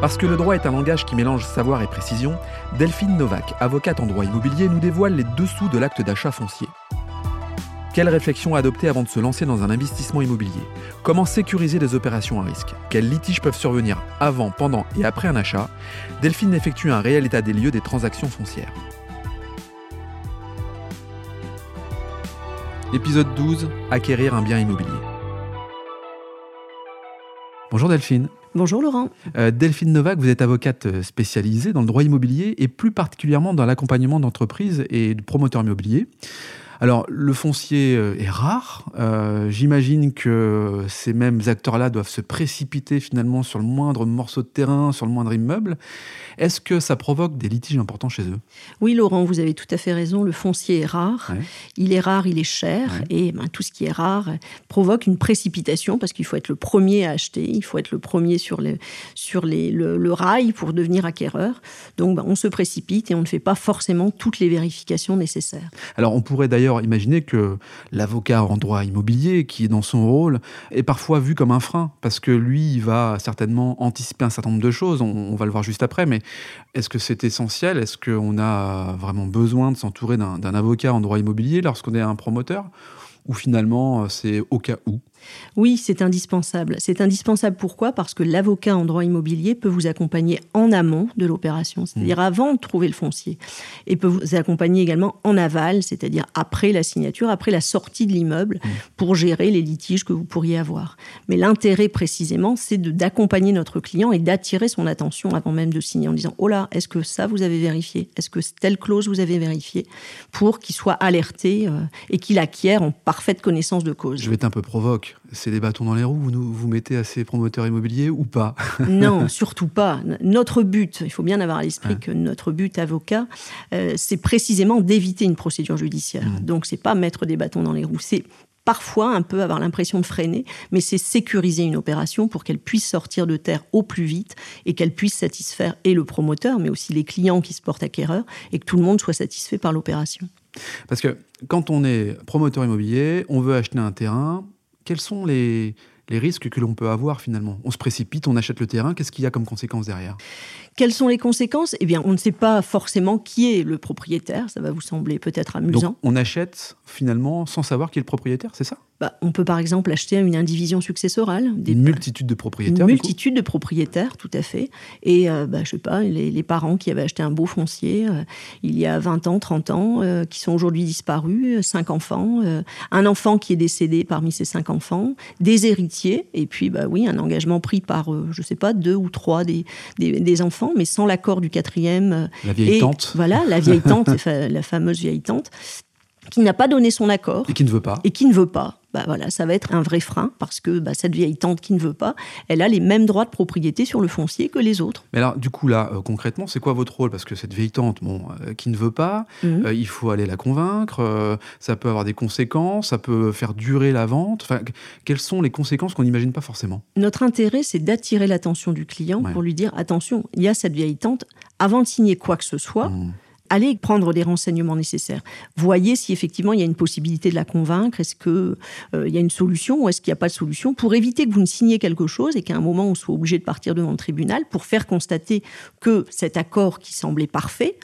Parce que le droit est un langage qui mélange savoir et précision, Delphine Novak, avocate en droit immobilier, nous dévoile les dessous de l'acte d'achat foncier. Quelle réflexion adopter avant de se lancer dans un investissement immobilier? Comment sécuriser les opérations à risque? Quels litiges peuvent survenir avant, pendant et après un achat? Delphine effectue un réel état des lieux des transactions foncières. Épisode 12 Acquérir un bien immobilier. Bonjour Delphine. Bonjour Laurent. Euh, Delphine Novak, vous êtes avocate euh, spécialisée dans le droit immobilier et plus particulièrement dans l'accompagnement d'entreprises et de promoteurs immobiliers. Alors, le foncier euh, est rare. Euh, j'imagine que ces mêmes acteurs-là doivent se précipiter finalement sur le moindre morceau de terrain, sur le moindre immeuble. Est-ce que ça provoque des litiges importants chez eux? Oui, Laurent, vous avez tout à fait raison. Le foncier est rare. Il est rare, il est cher. Et ben, tout ce qui est rare provoque une précipitation parce qu'il faut être le premier à acheter. Il faut être le premier sur, les, sur les, le, rail pour devenir acquéreur. Donc, ben, on se précipite et on ne fait pas forcément toutes les vérifications nécessaires. Alors, on pourrait d'ailleurs imaginer que l'avocat en droit immobilier, qui est dans son rôle, est parfois vu comme un frein, parce que lui, il va certainement anticiper un certain nombre de choses, on, va le voir juste après, mais est-ce que c'est essentiel? Est-ce qu'on a vraiment besoin de s'entourer d'un avocat en droit immobilier lorsqu'on est un promoteur? Ou finalement, c'est au cas où? Oui, c'est indispensable. C'est indispensable pourquoi? Parce que l'avocat en droit immobilier peut vous accompagner en amont de l'opération, c'est-à-dire mmh. avant de trouver le foncier, et peut vous accompagner également en aval, c'est-à-dire après la signature, après la sortie de l'immeuble, mmh. pour gérer les litiges que vous pourriez avoir. Mais l'intérêt précisément, c'est d'accompagner notre client et d'attirer son attention avant même de signer en disant Oh là, est-ce que ça vous avez vérifié? Est-ce que telle clause vous avez vérifié? Pour qu'il soit alerté euh, et qu'il acquiert en parfaite connaissance de cause. Je vais être un peu provoque c'est des bâtons dans les roues vous vous mettez à ces promoteurs immobiliers ou pas Non, surtout pas. Notre but, il faut bien avoir à l'esprit que notre but avocat, euh, c'est précisément d'éviter une procédure judiciaire. Donc, mmh. Donc c'est pas mettre des bâtons dans les roues, c'est parfois un peu avoir l'impression de freiner, mais c'est sécuriser une opération pour qu'elle puisse sortir de terre au plus vite et qu'elle puisse satisfaire et le promoteur, mais aussi les clients qui se portent acquéreurs et que tout le monde soit satisfait par l'opération. Parce que quand on est promoteur immobilier, on veut acheter un terrain, quels sont les, les risques que l'on peut avoir finalement On se précipite, on achète le terrain, qu'est-ce qu'il y a comme conséquence derrière? Quelles sont les conséquences? Eh bien, on ne sait pas forcément qui est le propriétaire. Ça va vous sembler peut-être amusant. Donc, on achète finalement sans savoir qui est le propriétaire, c'est ça? Bah, On peut par exemple acheter une indivision successorale. Des, une multitude de propriétaires. Une multitude de propriétaires, tout à fait. Et euh, bah, je sais pas, les, parents qui avaient acheté un beau foncier euh, il y a 20 ans, 30 ans, euh, qui sont aujourd'hui disparus, cinq enfants, un enfant qui est décédé parmi ces cinq enfants, des héritiers, et puis bah oui, un engagement pris par, je sais pas, deux ou trois des, des enfants mais sans l'accord du quatrième. Euh, la vieille tante. Voilà, la vieille tante, la fameuse vieille tante, qui n'a pas donné son accord. Et qui ne veut pas. Et qui ne veut pas. Bah voilà, ça va être un vrai frein parce que bah, cette vieille tante qui ne veut pas, elle a les mêmes droits de propriété sur le foncier que les autres. Mais alors, du coup, là, euh, concrètement, c'est quoi votre rôle? Parce que cette vieille tante, bon, euh, qui ne veut pas, mhm. il faut aller la convaincre, ça peut avoir des conséquences, ça peut faire durer la vente. Enfin, quelles sont les conséquences qu'on n'imagine pas forcément? Notre intérêt, c'est d'attirer l'attention du client pour lui dire attention, il y a cette vieille tante, avant de signer quoi que ce soit. Mmh allez prendre les renseignements nécessaires. Voyez si effectivement il y a une possibilité de la convaincre, est-ce qu'il euh, y a une solution ou est-ce qu'il n'y a pas de solution pour éviter que vous ne signiez quelque chose et qu'à un moment on soit obligé de partir devant le tribunal pour faire constater que cet accord qui semblait parfait,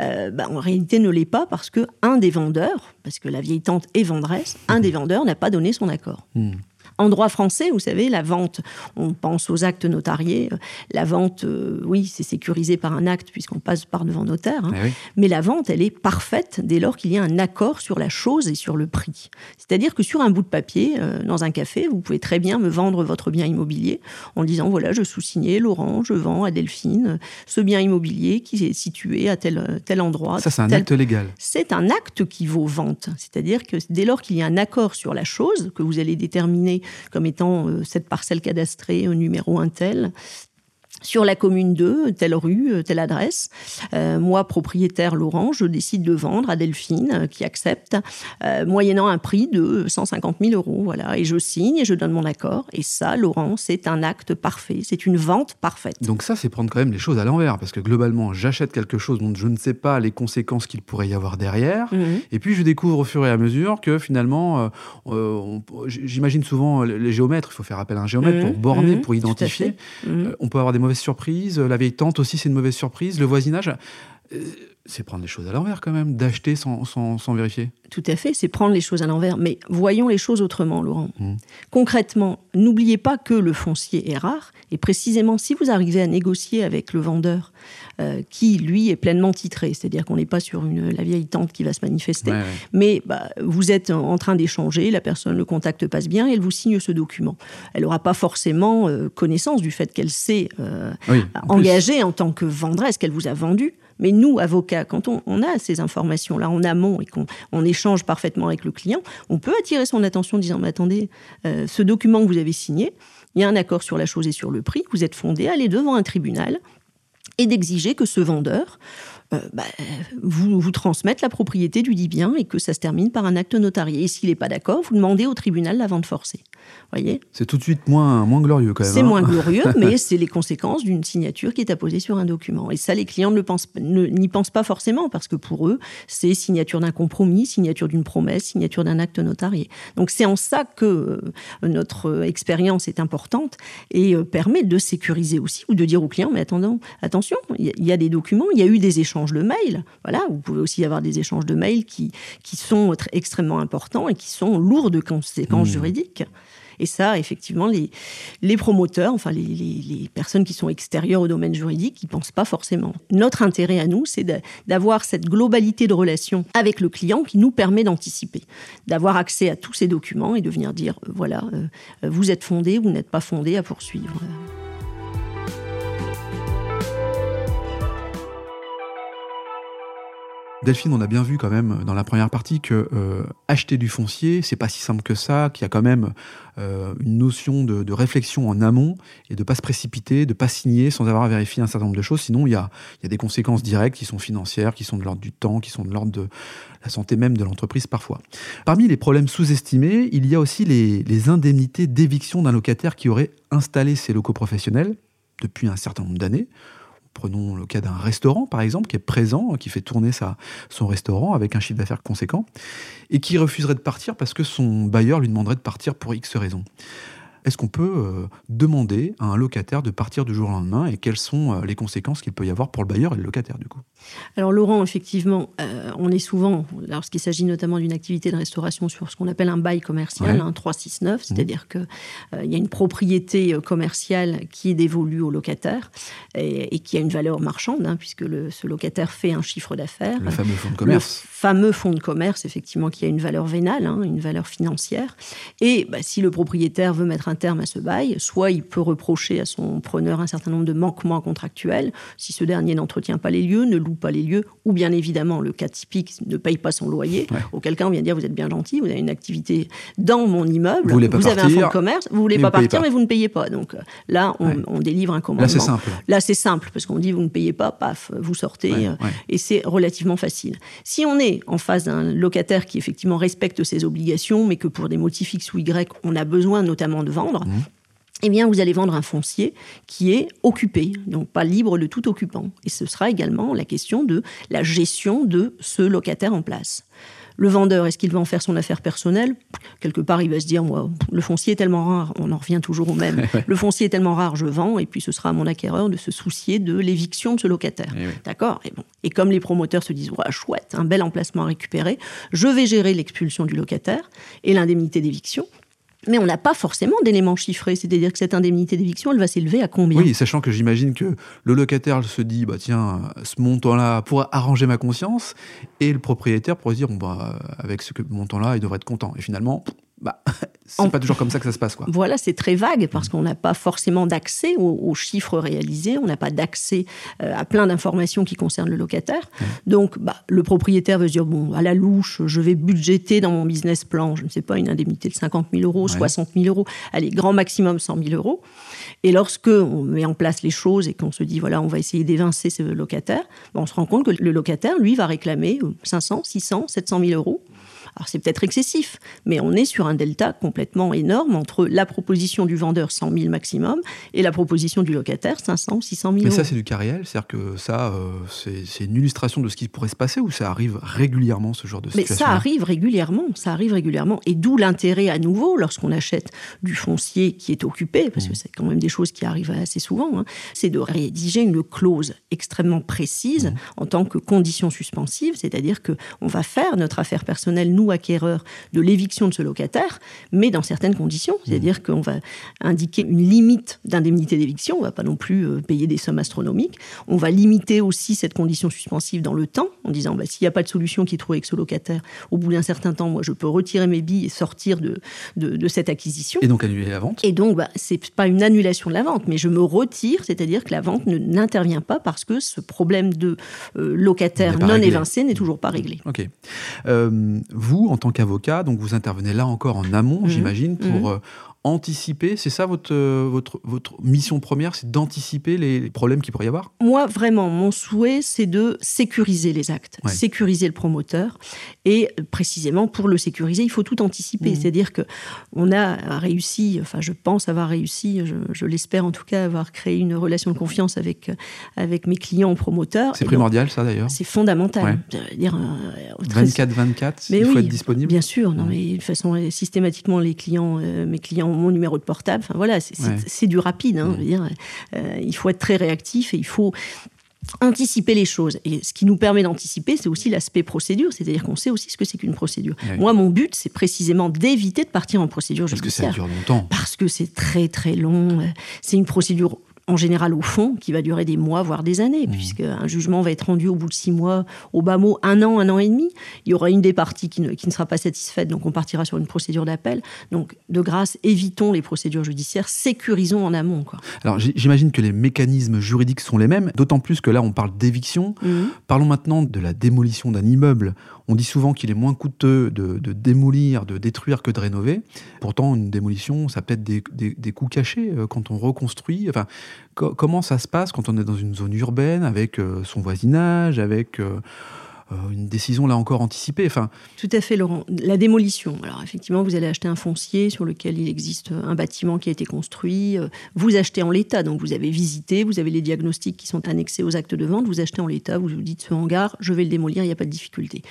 euh, bah, en réalité ne l'est pas parce que un des vendeurs, parce que la vieille tante est vendresse, un des vendeurs n'a pas donné son accord. Hmm. En droit français, vous savez, la vente, on pense aux actes notariés. La vente, euh, oui, c'est sécurisé par un acte puisqu'on passe par devant notaire. Hein. Eh Mais la vente, elle est parfaite dès lors qu'il y a un accord sur la chose et sur le prix. C'est-à-dire que sur un bout de papier, euh, dans un café, vous pouvez très bien me vendre votre bien immobilier en disant voilà, je sous-signais Laurent, je vends à Delphine ce bien immobilier qui est situé à tel, tel endroit. Ça, c'est un acte légal. C'est un acte qui vaut vente. C'est-à-dire que dès lors qu'il y a un accord sur la chose que vous allez déterminer comme étant euh, cette parcelle cadastrée au numéro un tel sur la commune 2, telle rue, euh, telle adresse. Euh, moi, propriétaire Laurent, je décide de vendre à Delphine, euh, qui accepte, moyennant un prix de 150 000 euros. Voilà, et je signe et je donne mon accord. Et ça, Laurent, c'est un acte parfait. C'est une vente parfaite. Donc ça, c'est prendre quand même les choses à l'envers, parce que globalement, j'achète quelque chose dont je ne sais pas les conséquences qu'il pourrait y avoir derrière, mhm. et puis je découvre au fur et à mesure que finalement, j'imagine souvent les géomètres, il faut faire appel à un géomètre mhm. pour borner, mhm. pour identifier. On peut avoir des mauvaises surprise. La vieille tante aussi, c'est une mauvaise surprise. Le voisinage c'est prendre les choses à l'envers quand même, d'acheter sans, sans, vérifier. Tout à fait, c'est prendre les choses à l'envers. Mais voyons les choses autrement, Laurent. Mmh. Concrètement, n'oubliez pas que le foncier est rare. Et précisément, si vous arrivez à négocier avec le vendeur, euh, qui lui est pleinement titré, c'est-à-dire qu'on n'est pas sur une, la vieille tante qui va se manifester, mais bah, vous êtes en train d'échanger, la personne, le contact passe bien, elle vous signe ce document. Elle n'aura pas forcément euh, connaissance du fait qu'elle s'est euh, engagée en tant que vendresse, qu'elle vous a vendu. Mais nous, avocats, quand on, a ces informations-là en amont et qu'on échange parfaitement avec le client, on peut attirer son attention en disant Mais attendez, euh, ce document que vous avez signé, il y a un accord sur la chose et sur le prix, vous êtes fondé à aller devant un tribunal et d'exiger que ce vendeur euh, bah, vous, vous transmettre la propriété du dit bien et que ça se termine par un acte notarié. Et s'il n'est pas d'accord, vous demandez au tribunal la vente forcée. Voyez? C'est tout de suite moins, moins glorieux quand même. C'est hein. moins glorieux, mais c'est les conséquences d'une signature qui est apposée sur un document. Et ça, les clients n'y pensent, pensent pas forcément parce que pour eux, c'est signature d'un compromis, signature d'une promesse, signature d'un acte notarié. Donc c'est en ça que euh, notre expérience est importante et euh, permet de sécuriser aussi ou de dire aux clients, mais attendons, attention, il y, a des documents, il y a eu des échanges de mails. Voilà, vous pouvez aussi avoir des échanges de mails qui, qui sont extrêmement importants et qui sont lourds de conséquences mmh. juridiques. Et ça, effectivement, les, les promoteurs, enfin les, les, personnes qui sont extérieures au domaine juridique, ils ne pensent pas forcément. Notre intérêt à nous, c'est d'avoir cette globalité de relation avec le client qui nous permet d'anticiper, d'avoir accès à tous ces documents et de venir dire, euh, voilà, euh, vous êtes fondé, vous n'êtes pas fondé à poursuivre. Delphine, on a bien vu quand même dans la première partie que euh, acheter du foncier, c'est pas si simple que ça, qu'il y a quand même euh, une notion de, réflexion en amont et de pas se précipiter, de pas signer sans avoir vérifié un certain nombre de choses. Sinon, il y a, des conséquences directes qui sont financières, qui sont de l'ordre du temps, qui sont de l'ordre de la santé même de l'entreprise parfois. Parmi les problèmes sous-estimés, il y a aussi les indemnités d'éviction d'un locataire qui aurait installé ses locaux professionnels depuis un certain nombre d'années Prenons le cas d'un restaurant, par exemple, qui est présent, qui fait tourner son restaurant avec un chiffre d'affaires conséquent, et qui refuserait de partir parce que son bailleur lui demanderait de partir pour X raisons est-ce qu'on peut euh, demander à un locataire de partir du jour au lendemain et quelles sont euh, les conséquences qu'il peut y avoir pour le bailleur et le locataire du coup? Alors Laurent, effectivement, euh, on est souvent, lorsqu'il s'agit notamment d'une activité de restauration sur ce qu'on appelle un bail commercial, un 369, mmh. c'est-à-dire qu'il il y a une propriété commerciale qui est dévolue au locataire et, qui a une valeur marchande, hein, puisque le, ce locataire fait un chiffre d'affaires. Le fameux fonds de commerce. Le fameux fonds de commerce, effectivement, qui a une valeur vénale, hein, une valeur financière. Et bah, si le propriétaire veut mettre un terme à ce bail, soit il peut reprocher à son preneur un certain nombre de manquements contractuels, si ce dernier n'entretient pas les lieux, ne loue pas les lieux, ou bien évidemment, le cas typique, ne paye pas son loyer, auquel cas on vient dire vous êtes bien gentil, vous avez une activité dans mon immeuble, vous, avez un fonds de commerce, vous voulez pas partir, mais vous ne payez pas. Donc là, on, délivre un commandement. Là, c'est simple. Là, c'est simple, parce qu'on dit vous ne payez pas, paf, vous sortez, euh, et c'est relativement facile. Si on est en face d'un locataire qui effectivement respecte ses obligations, mais que pour des motifs X ou Y, on a besoin notamment de vendre, Mmh. eh bien, vous allez vendre un foncier qui est occupé, donc pas libre de tout occupant. Et ce sera également la question de la gestion de ce locataire en place. Le vendeur, est-ce qu'il va en faire son affaire personnelle? Quelque part, il va se dire, moi, le foncier est tellement rare, on en revient toujours au même. le foncier est tellement rare, je vends, et puis ce sera à mon acquéreur de se soucier de l'éviction de ce locataire. Eh D'accord? Et, bon. et comme les promoteurs se disent, ouais, chouette, un bel emplacement à récupérer, je vais gérer l'expulsion du locataire et l'indemnité d'éviction. Mais on n'a pas forcément d'éléments chiffrés, c'est-à-dire que cette indemnité d'éviction, elle va s'élever à combien? Oui, sachant que j'imagine que le locataire se dit, bah tiens, ce montant-là pourrait arranger ma conscience, et le propriétaire pourrait dire, bon bah avec ce montant-là, il devrait être content. Et finalement, bah, c'est pas toujours comme ça que ça se passe. Quoi. Voilà, c'est très vague parce qu'on n'a pas forcément d'accès aux, chiffres réalisés, on n'a pas d'accès euh, à plein d'informations qui concernent le locataire. Donc, bah, le propriétaire veut se dire bon, à la louche, je vais budgéter dans mon business plan, je ne sais pas, une indemnité de 50 000 euros, 60 000 euros, allez, grand maximum 100 000 euros. Et lorsque on met en place les choses et qu'on se dit voilà, on va essayer d'évincer ce locataire, bah, on se rend compte que le locataire, lui, va réclamer 500, 600, 700 000 euros Alors c'est peut-être excessif, mais on est sur un delta complètement énorme entre la proposition du vendeur 100 000 maximum et la proposition du locataire 500 ou 600 000 Mais ça, c'est du cas réel C'est-à-dire que ça, euh, c'est une illustration de ce qui pourrait se passer ou ça arrive régulièrement, ce genre de situation Mais ça arrive régulièrement, ça arrive régulièrement. Et d'où l'intérêt à nouveau, lorsqu'on achète du foncier qui est occupé, parce que mmh. c'est quand même des choses qui arrivent assez souvent, hein, c'est de rédiger une clause extrêmement précise mmh. en tant que condition suspensive, c'est-à-dire qu'on va faire notre affaire personnelle, nous acquéreurs, de l'éviction de ce locataire, mais dans certaines conditions, mmh. c'est-à-dire qu'on va indiquer une limite d'indemnité d'éviction, on ne va pas non plus euh, payer des sommes astronomiques, on va limiter aussi cette condition suspensive dans le temps, en disant bah, s'il n'y a pas de solution qui est trouvée avec ce locataire, au bout d'un certain temps, moi je peux retirer mes billes et sortir de, de, cette acquisition. Et donc annuler la vente Et donc, bah, c'est pas une annulation de la vente, mais je me retire, c'est-à-dire que la vente n'intervient pas parce que ce problème de euh, locataire non évincé n'est toujours pas réglé. Ok. Euh, vous, en tant qu'avocat, donc vous intervenez là encore en amont, mmh. j'imagine, pour mmh. euh, anticiper, c'est ça votre, euh, votre, votre mission première, c'est d'anticiper les problèmes qu'il pourrait y avoir? Moi, vraiment, mon souhait, c'est de sécuriser les actes, sécuriser le promoteur. Et précisément, pour le sécuriser, il faut tout anticiper. Mmh. C'est-à-dire que on a réussi, enfin, je pense avoir réussi, je, l'espère en tout cas, avoir créé une relation de confiance avec, avec mes clients promoteurs. C'est primordial, ça, d'ailleurs? C'est fondamental. 24-24, euh, il faut être disponible? Bien sûr, non, mais de façon systématiquement, les clients, euh, mes clients mon numéro de portable. Enfin voilà, c'est du rapide. Hein, dire. Euh, il faut être très réactif et il faut anticiper les choses. Et ce qui nous permet d'anticiper, c'est aussi l'aspect procédure, c'est-à-dire qu'on sait aussi ce que c'est qu'une procédure. Moi, mon but, c'est précisément d'éviter de partir en procédure Parce que ça dure longtemps. Parce que c'est très très long. C'est une procédure en général au fond, qui va durer des mois, voire des années, puisque mmh. puisqu'un jugement va être rendu au bout de six mois, au bas mot, un an, un an et demi. Il y aura une des parties qui ne, qui ne sera pas satisfaite, donc on partira sur une procédure d'appel. Donc, de grâce, évitons les procédures judiciaires, sécurisons en amont. Quoi. Alors, j'imagine que les mécanismes juridiques sont les mêmes, d'autant plus que là, on parle d'éviction. Mmh. Parlons maintenant de la démolition d'un immeuble. On dit souvent qu'il est moins coûteux de, démolir, de détruire que de rénover. Pourtant, une démolition, ça peut être des, des coûts cachés euh, quand on reconstruit. Enfin, comment ça se passe quand on est dans une zone urbaine avec euh, son voisinage, avec euh, euh, une décision là encore anticipée? Enfin... Tout à fait, Laurent. La démolition. Alors effectivement, vous allez acheter un foncier sur lequel il existe un bâtiment qui a été construit. Vous achetez en l'état, donc vous avez visité, vous avez les diagnostics qui sont annexés aux actes de vente. Vous achetez en l'état, vous vous dites ce hangar, je vais le démolir, il n'y a pas de difficulté.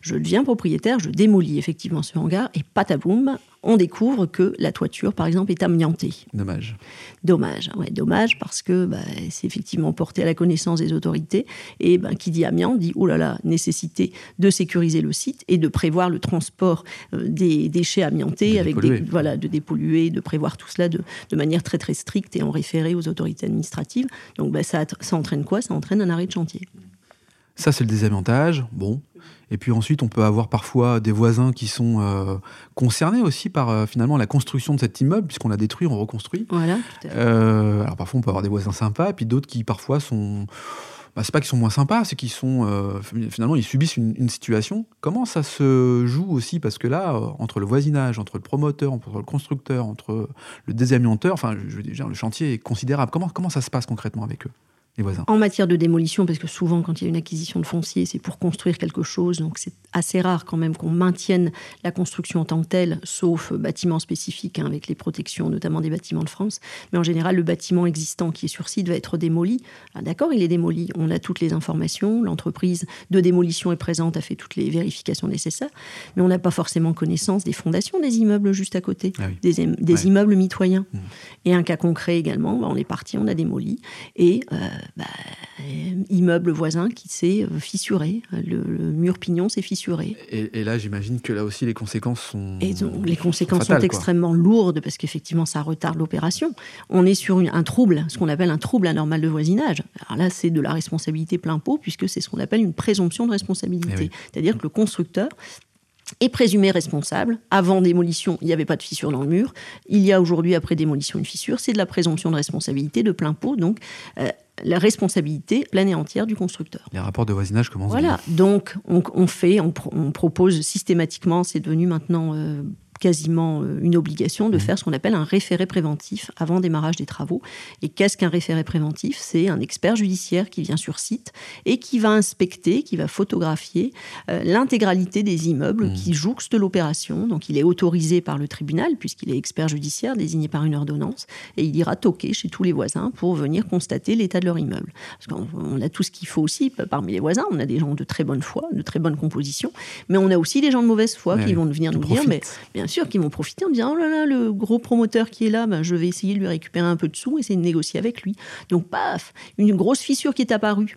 Je deviens propriétaire, je démolis effectivement ce hangar et pataboum, on découvre que la toiture, par exemple, est amiantée. Dommage. Dommage, ouais, dommage parce que bah, c'est effectivement porté à la connaissance des autorités. Et ben, qui dit amiante dit oh là là, nécessité de sécuriser le site et de prévoir le transport euh, des déchets amiantés, avec des, voilà, de dépolluer, de prévoir tout cela de, manière très très stricte et en référé aux autorités administratives. Donc bah, ça, ça entraîne quoi? Ça entraîne un arrêt de chantier. Ça, c'est le désamiantage. Bon, et puis ensuite, on peut avoir parfois des voisins qui sont euh, concernés aussi par euh, finalement la construction de cet immeuble, puisqu'on l'a détruit, on reconstruit. Voilà. Euh, alors parfois, on peut avoir des voisins sympas, et puis d'autres qui parfois sont. Bah, c'est pas qu'ils sont moins sympas, c'est qu'ils sont finalement ils subissent une, situation. Comment ça se joue aussi? Parce que là, entre le voisinage, entre le promoteur, entre le constructeur, entre le désamianteur, enfin, je veux dire, le chantier est considérable. Comment comment ça se passe concrètement avec eux? En matière de démolition, parce que souvent, quand il y a une acquisition de foncier, c'est pour construire quelque chose, donc c'est assez rare quand même qu'on maintienne la construction en tant que telle, sauf bâtiments spécifiques, hein, avec les protections notamment des bâtiments de France. Mais en général, le bâtiment existant qui est sur site va être démoli. Ah, d'accord, il est démoli, on a toutes les informations, l'entreprise de démolition est présente, a fait toutes les vérifications nécessaires, mais on n'a pas forcément connaissance des fondations des immeubles juste à côté, ah des, immeubles mitoyens. Mmh. Et un cas concret également, bah, on est parti, on a démoli, et... Euh, bah, immeuble voisin qui s'est euh, fissuré. Le, mur pignon s'est fissuré. Et, là, j'imagine que là aussi, les conséquences sont. Et les conséquences sont extrêmement lourdes parce qu'effectivement, ça retarde l'opération. On est sur un trouble, ce qu'on appelle un trouble anormal de voisinage. Alors là, c'est de la responsabilité plein pot puisque c'est ce qu'on appelle une présomption de responsabilité. Eh C'est-à-dire que le constructeur est présumé responsable. Avant démolition, il n'y avait pas de fissure dans le mur. Il y a aujourd'hui, après démolition, une fissure. C'est de la présomption de responsabilité de plein pot. Donc, euh, la responsabilité pleine et entière du constructeur. Les rapports de voisinage commencent. Voilà. Donc, on, fait, on, propose systématiquement, c'est devenu maintenant. Euh, quasiment euh, une obligation de mmh. faire ce qu'on appelle un référé préventif avant démarrage des travaux. Et qu'est-ce qu'un référé préventif? C'est un expert judiciaire qui vient sur site et qui va inspecter, qui va photographier euh, l'intégralité des immeubles mmh. qui jouxtent l'opération. Donc il est autorisé par le tribunal, puisqu'il est expert judiciaire désigné par une ordonnance, et il ira toquer chez tous les voisins pour venir constater l'état de leur immeuble. Parce qu'on a tout ce qu'il faut aussi parmi les voisins. On a des gens de très bonne foi, de très bonne composition, mais on a aussi des gens de mauvaise foi qui vont venir nous dire, mais bien sûr, qui vont profiter en disant, oh là là, le gros promoteur qui est là, ben, je vais essayer de lui récupérer un peu de sous, essayer de négocier avec lui. Donc, paf, une grosse fissure qui est apparue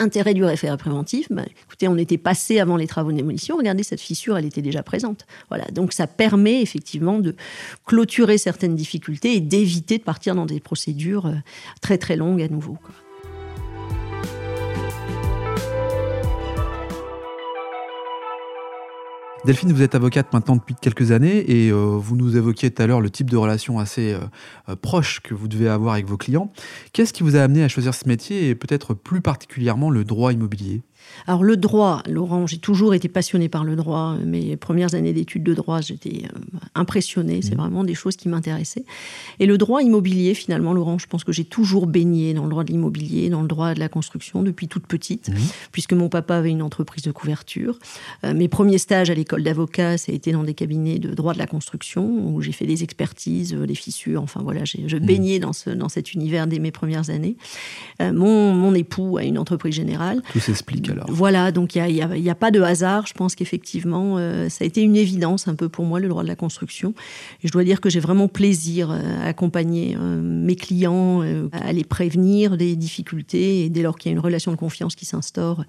intérêt du référé préventif, ben, écoutez, on était passé avant les travaux de démolition, regardez, cette fissure, elle était déjà présente. Voilà, donc ça permet effectivement de clôturer certaines difficultés et d'éviter de partir dans des procédures euh, très très longues à nouveau. Delphine, vous êtes avocate maintenant depuis quelques années et euh, vous nous évoquiez tout à l'heure le type de relation assez euh, euh, proche que vous devez avoir avec vos clients. Qu'est-ce qui vous a amené à choisir ce métier et peut-être plus particulièrement le droit immobilier? Alors le droit, Laurent, j'ai toujours été passionnée par le droit. Mes premières années d'études de droit, j'étais euh, impressionnée. C'est mmh. vraiment des choses qui m'intéressaient. Et le droit immobilier, finalement, Laurent, je pense que j'ai toujours baigné dans le droit de l'immobilier, dans le droit de la construction depuis toute petite, mmh. puisque mon papa avait une entreprise de couverture. Euh, mes premiers stages à l'école d'avocat, ça a été dans des cabinets de droit de la construction, où j'ai fait des expertises, des fissures. Enfin voilà, je mmh. baignais dans, ce, dans cet univers dès mes premières années. Euh, mon, mon époux a une entreprise générale. Tout s'explique alors. Voilà, donc il n'y a, a, pas de hasard. Je pense qu'effectivement, euh, ça a été une évidence un peu pour moi, le droit de la construction. Et je dois dire que j'ai vraiment plaisir euh, à accompagner euh, mes clients, à les prévenir des difficultés. Et dès lors qu'il y a une relation de confiance qui s'instaure,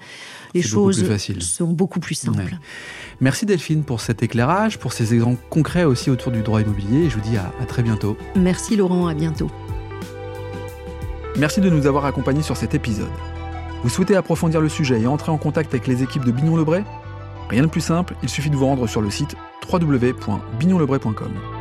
les choses sont beaucoup plus simples. Merci Delphine pour cet éclairage, pour ces exemples concrets aussi autour du droit immobilier. Et je vous dis à, à très bientôt. Merci Laurent, à bientôt. Merci de nous avoir accompagnés sur cet épisode. Vous souhaitez approfondir le sujet et entrer en contact avec les équipes de Bignon Lebray Rien de plus simple, il suffit de vous rendre sur le site www.bignonlebray.com.